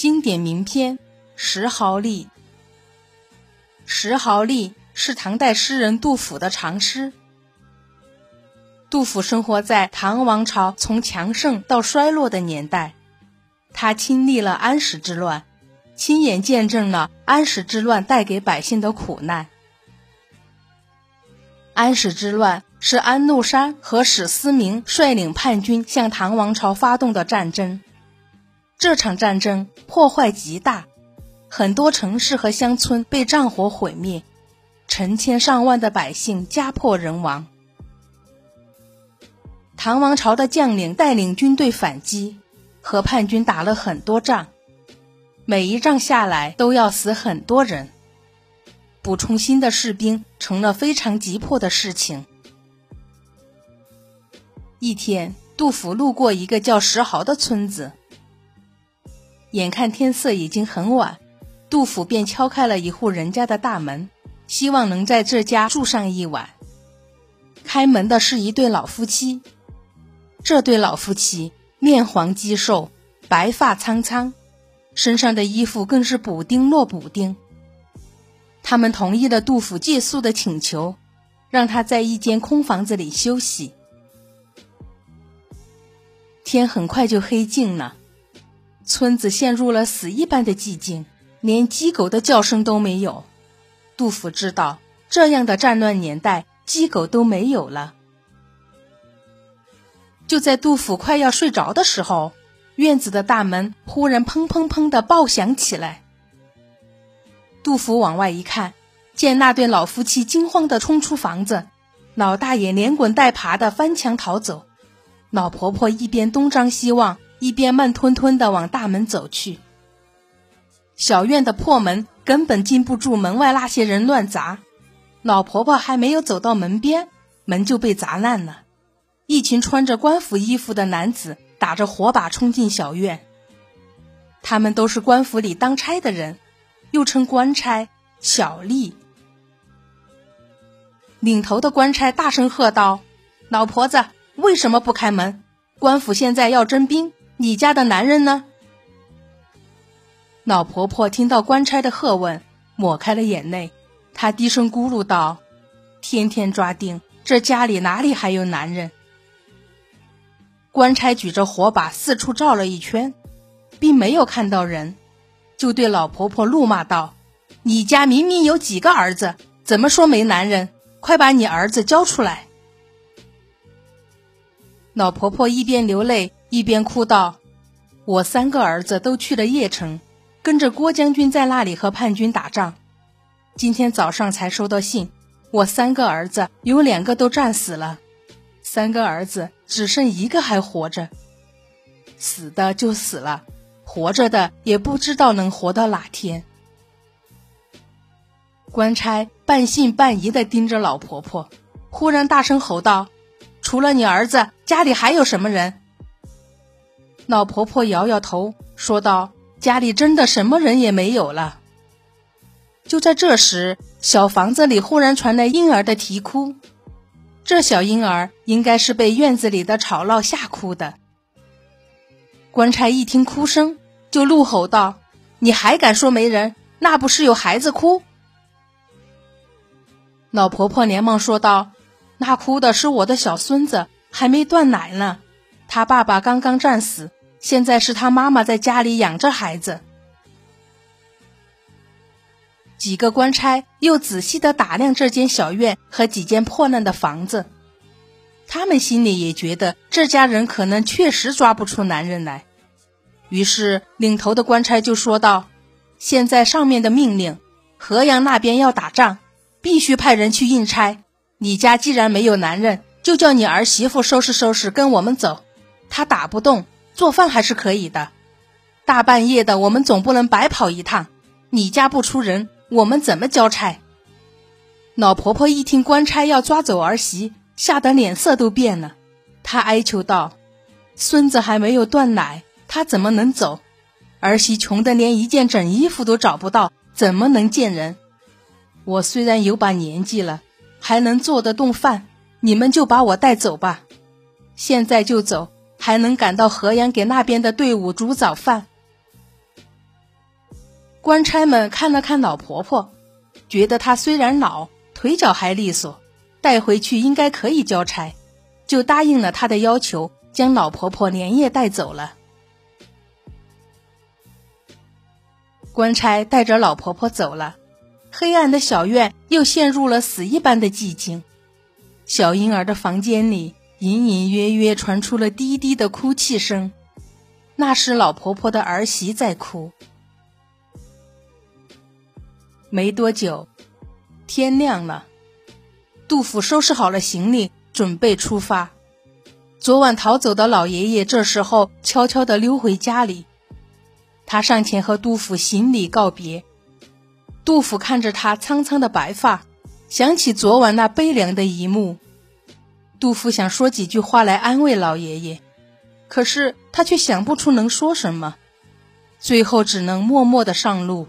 经典名篇《石壕吏》。《石壕吏》是唐代诗人杜甫的长诗。杜甫生活在唐王朝从强盛到衰落的年代，他亲历了安史之乱，亲眼见证了安史之乱带给百姓的苦难。安史之乱是安禄山和史思明率领叛军向唐王朝发动的战争。这场战争破坏极大，很多城市和乡村被战火毁灭，成千上万的百姓家破人亡。唐王朝的将领带领军队反击，和叛军打了很多仗，每一仗下来都要死很多人。补充新的士兵成了非常急迫的事情。一天，杜甫路过一个叫石壕的村子，眼看天色已经很晚，杜甫便敲开了一户人家的大门，希望能在这家住上一晚。开门的是一对老夫妻。这对老夫妻面黄肌瘦，白发苍苍，身上的衣服更是补丁落补丁。他们同意了杜甫借宿的请求，让他在一间空房子里休息。天很快就黑尽了，村子陷入了死一般的寂静，连鸡狗的叫声都没有。杜甫知道，这样的战乱年代，鸡狗都没有了。就在杜甫快要睡着的时候，院子的大门忽然砰砰砰的爆响起来。杜甫往外一看，见那对老夫妻惊慌的冲出房子，老大爷连滚带爬的翻墙逃走，老婆婆一边东张西望，一边慢吞吞的往大门走去。小院的破门根本禁不住门外那些人乱砸，老婆婆还没有走到门边，门就被砸烂了。一群穿着官府衣服的男子打着火把冲进小院。他们都是官府里当差的人，又称官差、小吏。领头的官差大声喝道：“老婆子，为什么不开门？官府现在要征兵，你家的男人呢？”老婆婆听到官差的喝问，抹开了眼泪，她低声咕噜道：“天天抓丁，这家里哪里还有男人？”官差举着火把四处照了一圈，并没有看到人，就对老婆婆怒骂道：“你家明明有几个儿子，怎么说没男人？快把你儿子交出来！”老婆婆一边流泪一边哭道：“我三个儿子都去了邺城，跟着郭将军在那里和叛军打仗。今天早上才收到信，我三个儿子有两个都战死了。”三个儿子只剩一个还活着，死的就死了，活着的也不知道能活到哪天。官差半信半疑的盯着老婆婆，忽然大声吼道：“除了你儿子，家里还有什么人？”老婆婆摇摇头，说道：“家里真的什么人也没有了。”就在这时，小房子里忽然传来婴儿的啼哭。这小婴儿应该是被院子里的吵闹吓哭的。官差一听哭声，就怒吼道：“你还敢说没人？那不是有孩子哭？”老婆婆连忙说道：“那哭的是我的小孙子，还没断奶呢。他爸爸刚刚战死，现在是他妈妈在家里养着孩子。”几个官差又仔细的打量这间小院和几间破烂的房子，他们心里也觉得这家人可能确实抓不出男人来。于是领头的官差就说道：“现在上面的命令，河阳那边要打仗，必须派人去应差。你家既然没有男人，就叫你儿媳妇收拾收拾，跟我们走。他打不动，做饭还是可以的。大半夜的，我们总不能白跑一趟。你家不出人。”我们怎么交差？老婆婆一听官差要抓走儿媳，吓得脸色都变了。她哀求道：“孙子还没有断奶，他怎么能走？儿媳穷得连一件整衣服都找不到，怎么能见人？我虽然有把年纪了，还能做得动饭，你们就把我带走吧。现在就走，还能赶到河阳给那边的队伍煮早饭。”官差们看了看老婆婆，觉得她虽然老，腿脚还利索，带回去应该可以交差，就答应了她的要求，将老婆婆连夜带走了。官差带着老婆婆走了，黑暗的小院又陷入了死一般的寂静。小婴儿的房间里隐隐约约传出了低低的哭泣声，那是老婆婆的儿媳在哭。没多久，天亮了，杜甫收拾好了行李，准备出发。昨晚逃走的老爷爷这时候悄悄地溜回家里。他上前和杜甫行礼告别，杜甫看着他苍苍的白发，想起昨晚那悲凉的一幕。杜甫想说几句话来安慰老爷爷，可是他却想不出能说什么，最后只能默默的上路。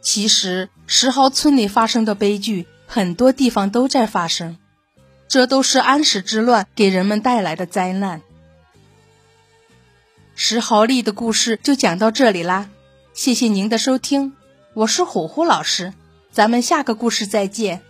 其实石壕村里发生的悲剧，很多地方都在发生，这都是安史之乱给人们带来的灾难。石壕吏的故事就讲到这里啦，谢谢您的收听，我是虎虎老师，咱们下个故事再见。